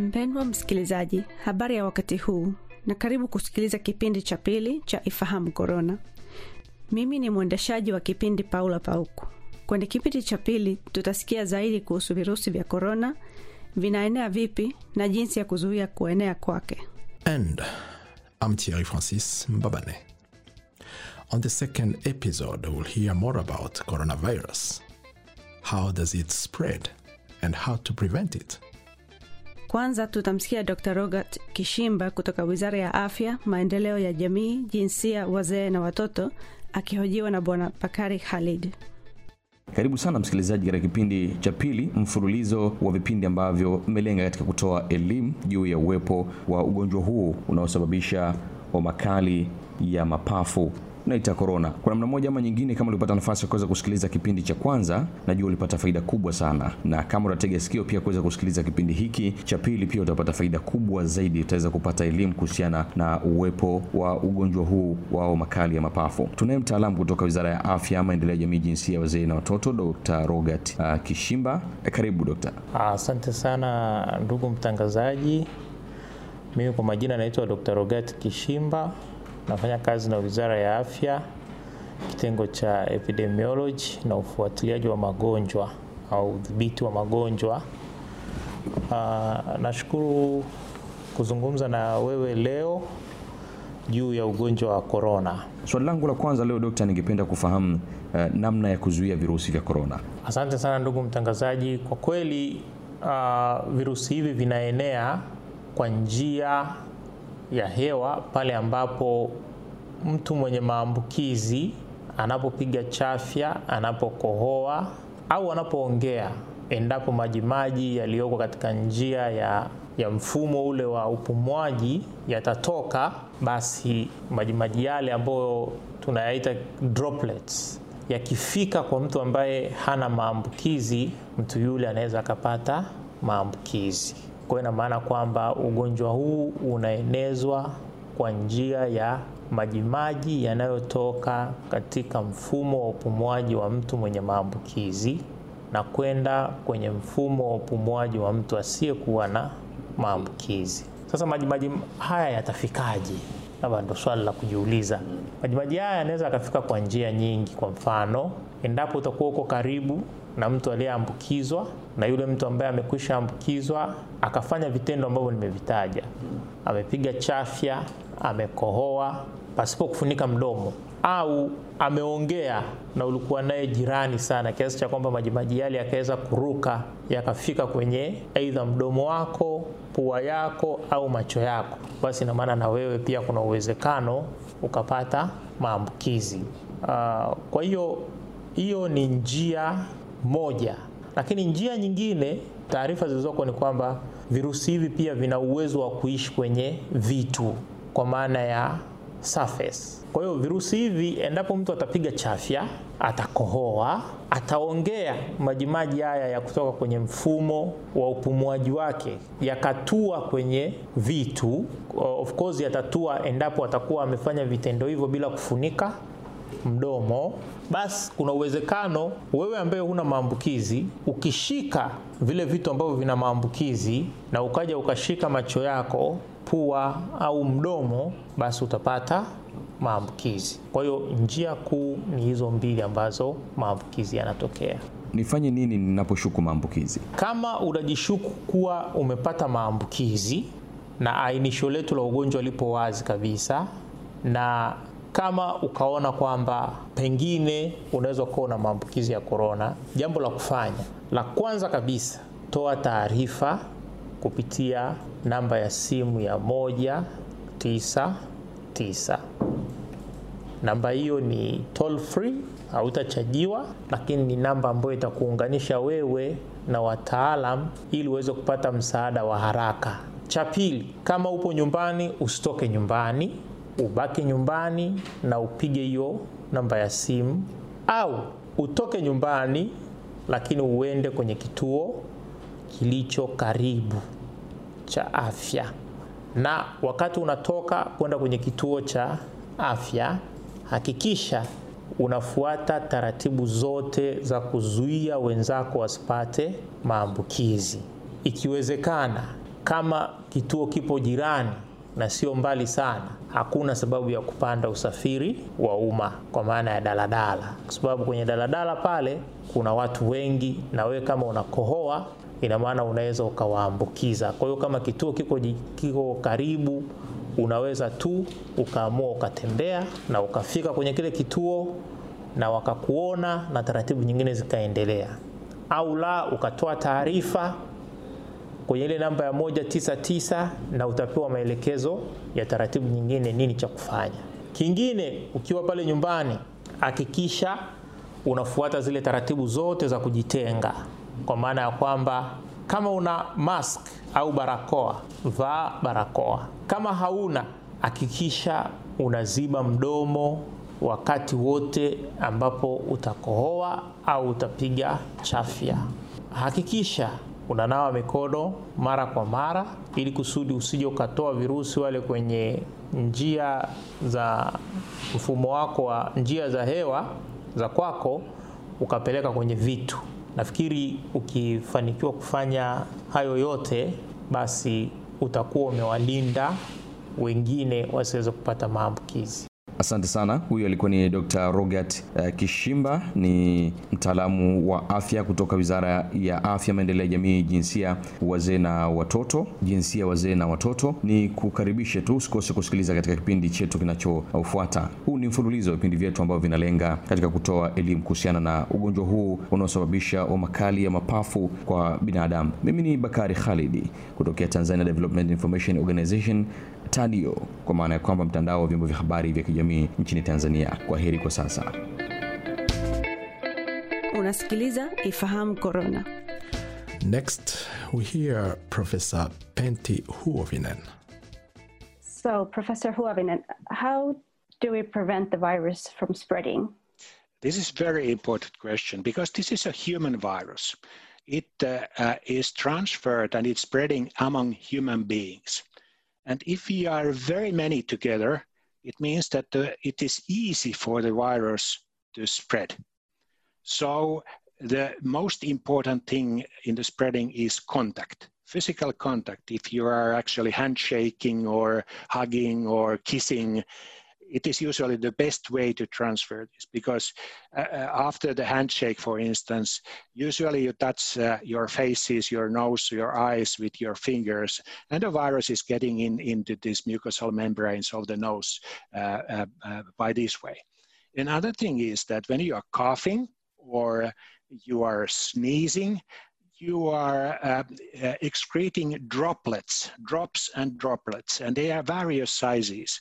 Mpendwa msikilizaji, habari ya wakati huu na karibu kusikiliza kipindi cha pili cha Ifahamu Korona. Mimi ni mwendeshaji wa kipindi Paula Pauku. Kwenye kipindi cha pili tutasikia zaidi kuhusu virusi vya korona, vinaenea vipi na jinsi ya kuzuia kuenea kwake. And I'm Thierry Francis Mbabane. On the second episode, we'll hear more about coronavirus. How does it spread and how to prevent it? Kwanza tutamsikia Dr. Robert Kishimba kutoka Wizara ya Afya, Maendeleo ya Jamii, Jinsia, Wazee na Watoto, akihojiwa na Bwana Bakari Khalid. Karibu sana msikilizaji katika kipindi cha pili mfululizo wa vipindi ambavyo vimelenga katika kutoa elimu juu ya uwepo wa ugonjwa huu unaosababisha homa kali ya mapafu naita korona. Kwa namna moja ama nyingine, kama ulipata nafasi ya kuweza kusikiliza kipindi cha kwanza, najua ulipata faida kubwa sana, na kama unatega sikio pia kuweza kusikiliza kipindi hiki cha pili, pia utapata faida kubwa zaidi. Utaweza kupata elimu kuhusiana na uwepo wa ugonjwa huu wao makali ya mapafu. Tunaye mtaalamu kutoka Wizara ya Afya, Maendeleo ya Jamii, Jinsia, Wazee na Watoto, Dr. Robert uh, Kishimba. Karibu dokta. Asante sana ndugu mtangazaji. Mimi kwa majina naitwa Dr. Rogat Kishimba, nafanya kazi na Wizara ya Afya, kitengo cha epidemiology na ufuatiliaji wa magonjwa au udhibiti wa magonjwa. Uh, nashukuru kuzungumza na wewe leo juu ya ugonjwa wa korona. Swali langu la kwanza leo dokta, ningependa kufahamu uh, namna ya kuzuia virusi vya korona. Asante sana ndugu mtangazaji. Kwa kweli uh, virusi hivi vinaenea kwa njia ya hewa pale ambapo mtu mwenye maambukizi anapopiga chafya, anapokohoa au anapoongea, endapo majimaji yaliyoko katika njia ya, ya mfumo ule wa upumuaji yatatoka, basi majimaji yale ambayo tunayaita droplets yakifika kwa mtu ambaye hana maambukizi, mtu yule anaweza akapata maambukizi. Hiyo ina maana kwamba ugonjwa huu unaenezwa kwa njia ya majimaji yanayotoka katika mfumo wa upumuaji wa mtu mwenye maambukizi na kwenda kwenye mfumo wa upumuaji wa mtu asiyekuwa na maambukizi. Sasa majimaji haya yatafikaje? Labda ndo swali la kujiuliza. Majimaji haya yanaweza yakafika kwa njia nyingi. Kwa mfano, endapo utakuwa uko karibu na mtu aliyeambukizwa na yule mtu ambaye amekwisha ambukizwa akafanya vitendo ambavyo nimevitaja, amepiga chafya, amekohoa pasipo kufunika mdomo, au ameongea na ulikuwa naye jirani sana kiasi cha kwamba majimaji yale yakaweza kuruka yakafika kwenye aidha mdomo wako, pua yako au macho yako, basi ina maana na wewe pia kuna uwezekano ukapata maambukizi. Uh, kwa hiyo hiyo ni njia moja, lakini njia nyingine, taarifa zilizoko ni kwamba virusi hivi pia vina uwezo wa kuishi kwenye vitu kwa maana ya surface. Kwa hiyo virusi hivi, endapo mtu atapiga chafya, atakohoa, ataongea, majimaji haya ya kutoka kwenye mfumo wa upumuaji wake yakatua kwenye vitu, of course yatatua endapo atakuwa amefanya vitendo hivyo bila kufunika mdomo basi kuna uwezekano wewe ambaye huna maambukizi ukishika vile vitu ambavyo vina maambukizi na ukaja ukashika macho yako, pua au mdomo, basi utapata maambukizi. Kwa hiyo njia kuu ni hizo mbili ambazo maambukizi yanatokea. Nifanye nini ninaposhuku maambukizi? Kama unajishuku kuwa umepata maambukizi na ainisho letu la ugonjwa lipo wazi kabisa na kama ukaona kwamba pengine unaweza kuwa na maambukizi ya korona, jambo la kufanya la kwanza kabisa, toa taarifa kupitia namba ya simu ya moja tisa tisa. Namba hiyo ni toll free, hautachajiwa, lakini ni namba ambayo itakuunganisha wewe na wataalam ili uweze kupata msaada wa haraka. Cha pili, kama upo nyumbani, usitoke nyumbani ubaki nyumbani na upige hiyo namba ya simu, au utoke nyumbani lakini uende kwenye kituo kilicho karibu cha afya. Na wakati unatoka kwenda kwenye kituo cha afya, hakikisha unafuata taratibu zote za kuzuia wenzako wasipate maambukizi. Ikiwezekana kama kituo kipo jirani na sio mbali sana, hakuna sababu ya kupanda usafiri wa umma kwa maana ya daladala, kwa sababu kwenye daladala pale kuna watu wengi, na wewe kama unakohoa, ina maana unaweza ukawaambukiza. Kwa hiyo kama kituo kiko, kiko karibu, unaweza tu ukaamua ukatembea na ukafika kwenye kile kituo na wakakuona na taratibu nyingine zikaendelea, au la ukatoa taarifa kwenye ile namba ya moja tisa tisa na utapewa maelekezo ya taratibu nyingine nini cha kufanya. Kingine, ukiwa pale nyumbani, hakikisha unafuata zile taratibu zote za kujitenga, kwa maana ya kwamba kama una mask au barakoa, vaa barakoa. Kama hauna, hakikisha unaziba mdomo wakati wote ambapo utakohoa au utapiga chafya. Hakikisha unanawa mikono mara kwa mara ili kusudi usije ukatoa virusi wale kwenye njia za mfumo wako wa njia za hewa za kwako ukapeleka kwenye vitu. Nafikiri ukifanikiwa kufanya hayo yote, basi utakuwa umewalinda wengine wasiweze kupata maambukizi. Asante sana. Huyu alikuwa ni Dr. Rogat uh, Kishimba, ni mtaalamu wa afya kutoka Wizara ya Afya, Maendeleo ya Jamii, Jinsia, Wazee na Watoto. Jinsia, Wazee na Watoto. Ni kukaribishe tu, usikose kusikiliza katika kipindi chetu kinachofuata. Huu ni mfululizo wa vipindi vyetu ambavyo vinalenga katika kutoa elimu kuhusiana na ugonjwa huu unaosababisha homa kali ya mapafu kwa binadamu. Mimi ni Bakari Khalidi kutokea Tanzania Development Information Organization TADIO, kwa maana ya kwamba mtandao wa vyombo vya habari vya kijamii nchini Tanzania. Kwa heri kwa sasa. Unasikiliza Ifahamu Corona. Next, we hear Professor Pentti Huovinen. So, Professor Huovinen, how do we prevent the virus from spreading? This is a very important question because this is a human virus. It uh, uh, is transferred and it's spreading among human beings. And if we are very many together, it means that uh, it is easy for the virus to spread. So the most important thing in the spreading is contact, physical contact. If you are actually handshaking or hugging or kissing, it is usually the best way to transfer this because uh, after the handshake, for instance, usually you touch uh, your faces, your nose, your eyes with your fingers, and the virus is getting in into these mucosal membranes of the nose uh, by this way. Another thing is that when you are coughing or you are sneezing, you are uh, uh, excreting droplets, drops and droplets, and they are various sizes.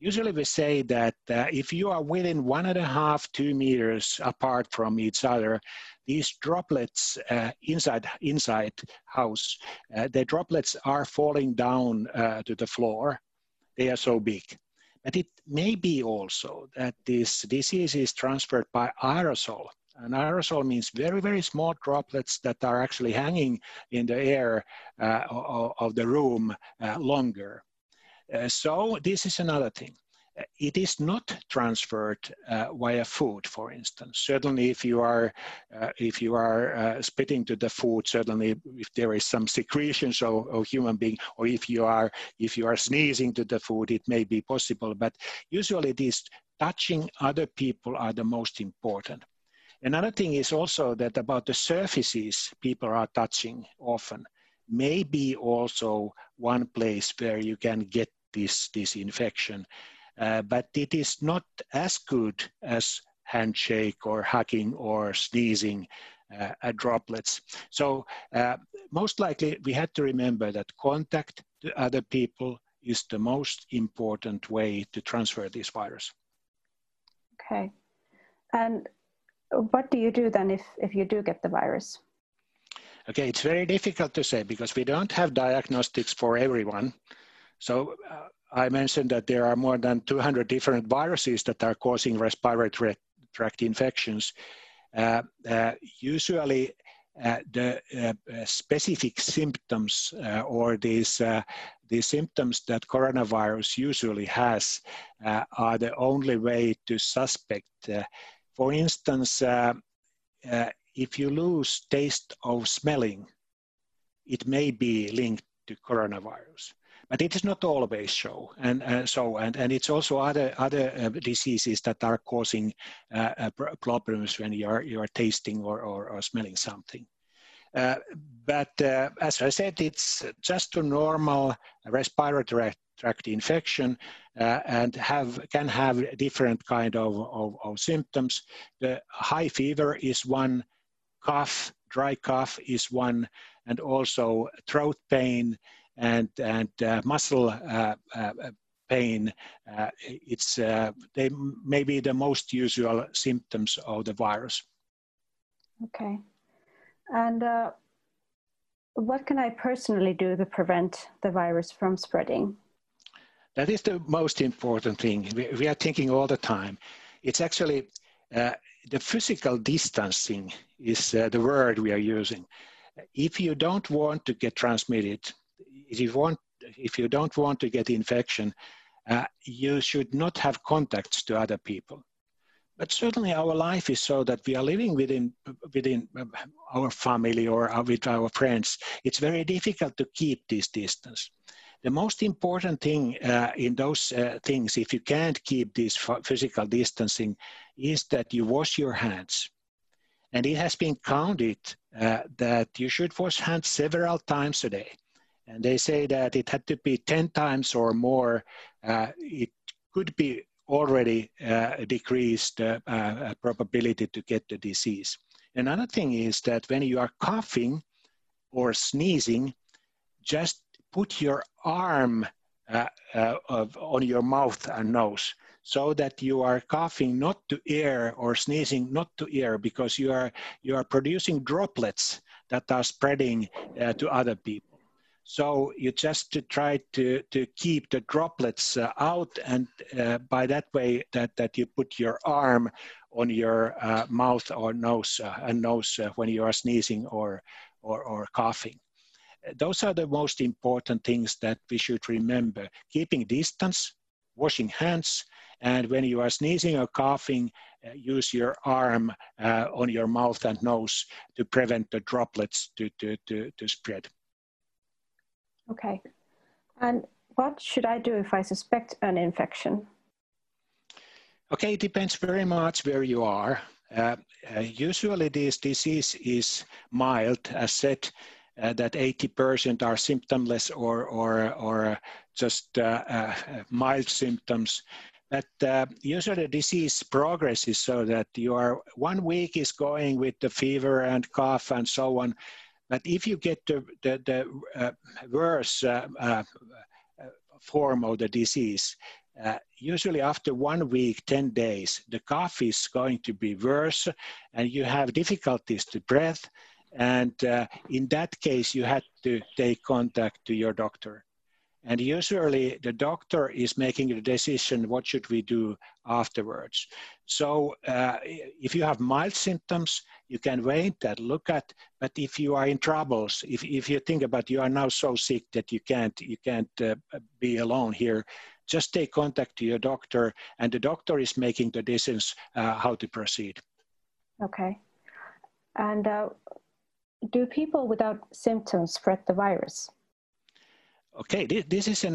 Usually we say that uh, if you are within one and a half, two meters apart from each other, these droplets inside inside house, the droplets are falling down to the floor. They are so big. But it may be also that this disease is transferred by aerosol. An aerosol means very, very small droplets that are actually hanging in the air uh, of, of, the room uh, longer. Uh, so this is another thing. Uh, it is not transferred uh, via food, for instance. Certainly, if you are uh, if you are spitting to the food, certainly if there is some secretions of, of human being, or if you are if you are sneezing to the food, it may be possible. But usually, these touching other people are the most important. Another thing is also that about the surfaces people are touching often may be also one place where you can get this, this infection. Uh, but it is not as good as handshake or hugging or sneezing uh, droplets. So uh, most likely we had to remember that contact to other people is the most important way to transfer this virus. Okay. And what do you do then if, if you do get the virus? Okay, it's very difficult to say because we don't have diagnostics for everyone. So uh, I mentioned that there are more than 200 different viruses that are causing respiratory tract infections. Uh, uh, usually, uh, the uh, specific symptoms uh, or these the symptoms that coronavirus usually has are the only way to suspect for instance, uh, uh, if you lose taste of smelling, it may be linked to coronavirus. But it is not always so, and uh, so and, and it's also other other uh, diseases that are causing uh, uh problems when you are you are tasting or, or, or smelling something. Uh, but uh, as I said, it's just a normal respiratory tract infection uh, and have can have different kind of, of, of, symptoms. The high fever is one, cough, dry cough is one, and also throat pain and, and uh, muscle uh, uh pain. Uh, it's they may be the most usual symptoms of the virus. Okay. And uh, what can I personally do to prevent the virus from spreading? That is the most important thing. We, we are thinking all the time. It's actually uh, the physical distancing is uh, the word we are using. If you don't want to get transmitted, if you want, if you don't want to get infection, uh, you should not have contacts to other people. But certainly our life is so that we are living within within uh, our family or with our friends. It's very difficult to keep this distance. The most important thing uh, in those uh, things if you can't keep this physical distancing is that you wash your hands. And it has been counted uh, that you should wash hands several times a day and they say that it had to be 10 times or more uh, it could be already uh, decreased uh, uh, probability to get the disease. Another thing is that when you are coughing or sneezing, just put your arm uh, uh, of, on your mouth and nose so that you are coughing not to air or sneezing not to air because you are you are producing droplets that are spreading to other people so you just try to, to keep the droplets uh, out and uh, by that way that, that you put your arm on your uh, mouth or nose uh, and nose uh, when you are sneezing or, or, or coughing. Those are the most important things that we should remember. Keeping distance, washing hands, and when you are sneezing or coughing, uh, use your arm on your mouth and nose to prevent the droplets to, to, to, to spread. Okay. And what should I do if I suspect an infection? Okay, it depends very much where you are. Uh, uh, usually this disease is mild, as said, uh, that 80% are symptomless or, or, or just uh, uh, mild symptoms. But uh, usually the disease progresses so that you are one week is going with the fever and cough and so on, but if you get the, the, the uh, worse uh, uh, form of the disease, uh, usually after one week, 10 days, the cough is going to be worse and you have difficulties to breathe. And uh, in that case, you had to take contact to your doctor. And usually the doctor is making the decision, what should we do afterwards? So uh, if you have mild symptoms, you can wait and look at, but if you are in troubles, if, if you think about you are now so sick that you can't, you can't uh, be alone here, just take contact to your doctor and the doctor is making the decisions uh, how to proceed. Okay. And uh, do people without symptoms spread the virus? Okay, this is a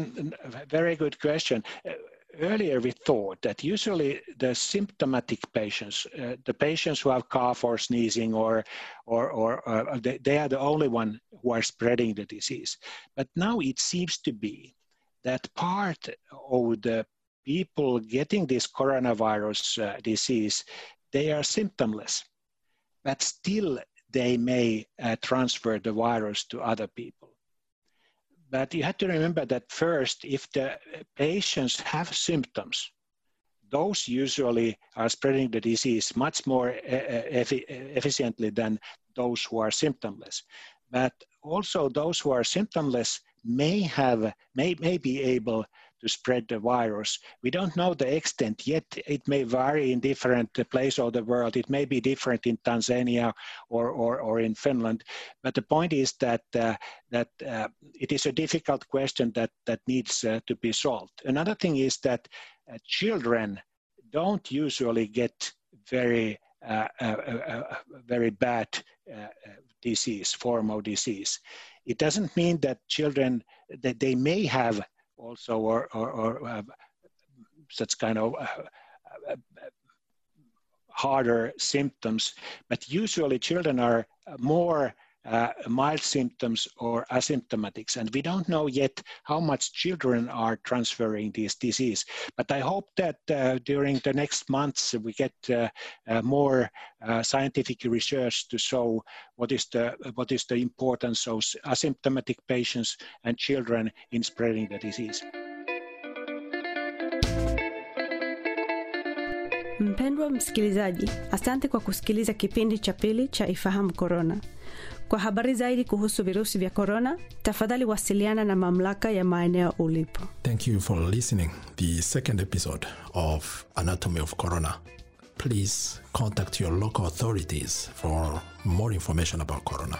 very good question. Uh, earlier we thought that usually the symptomatic patients, uh, the patients who have cough or sneezing or, or, or uh, they, they, are the only one who are spreading the disease. But now it seems to be that part of the people getting this coronavirus uh, disease, they are symptomless, but still they may uh, transfer the virus to other people. But you have to remember that first, if the patients have symptoms, those usually are spreading the disease much more efficiently than those who are symptomless. But also those who are symptomless may have may, may be able to spread the virus. We don't know the extent yet. It may vary in different places of the world. It may be different in Tanzania or, or, or in Finland. But the point is that, uh, that uh, it is a difficult question that, that needs uh, to be solved. Another thing is that uh, children don't usually get very uh, a, very bad uh, disease, form of disease. It doesn't mean that children that they may have also or, or, or such kind of uh, harder symptoms, but usually children are more uh, mild symptoms or asymptomatics. And we don't know yet how much children are transferring this disease. But I hope that uh, during the next months we get uh, uh more uh, scientific research to show what is the what is the importance of asymptomatic patients and children in spreading the disease. Mpendwa msikilizaji, asante kwa kusikiliza kipindi cha pili cha Ifahamu Korona. Kwa habari zaidi kuhusu virusi vya korona, tafadhali wasiliana na mamlaka ya maeneo ulipo. Thank you for listening the second episode of Anatomy of Corona. Please contact your local authorities for more information about corona.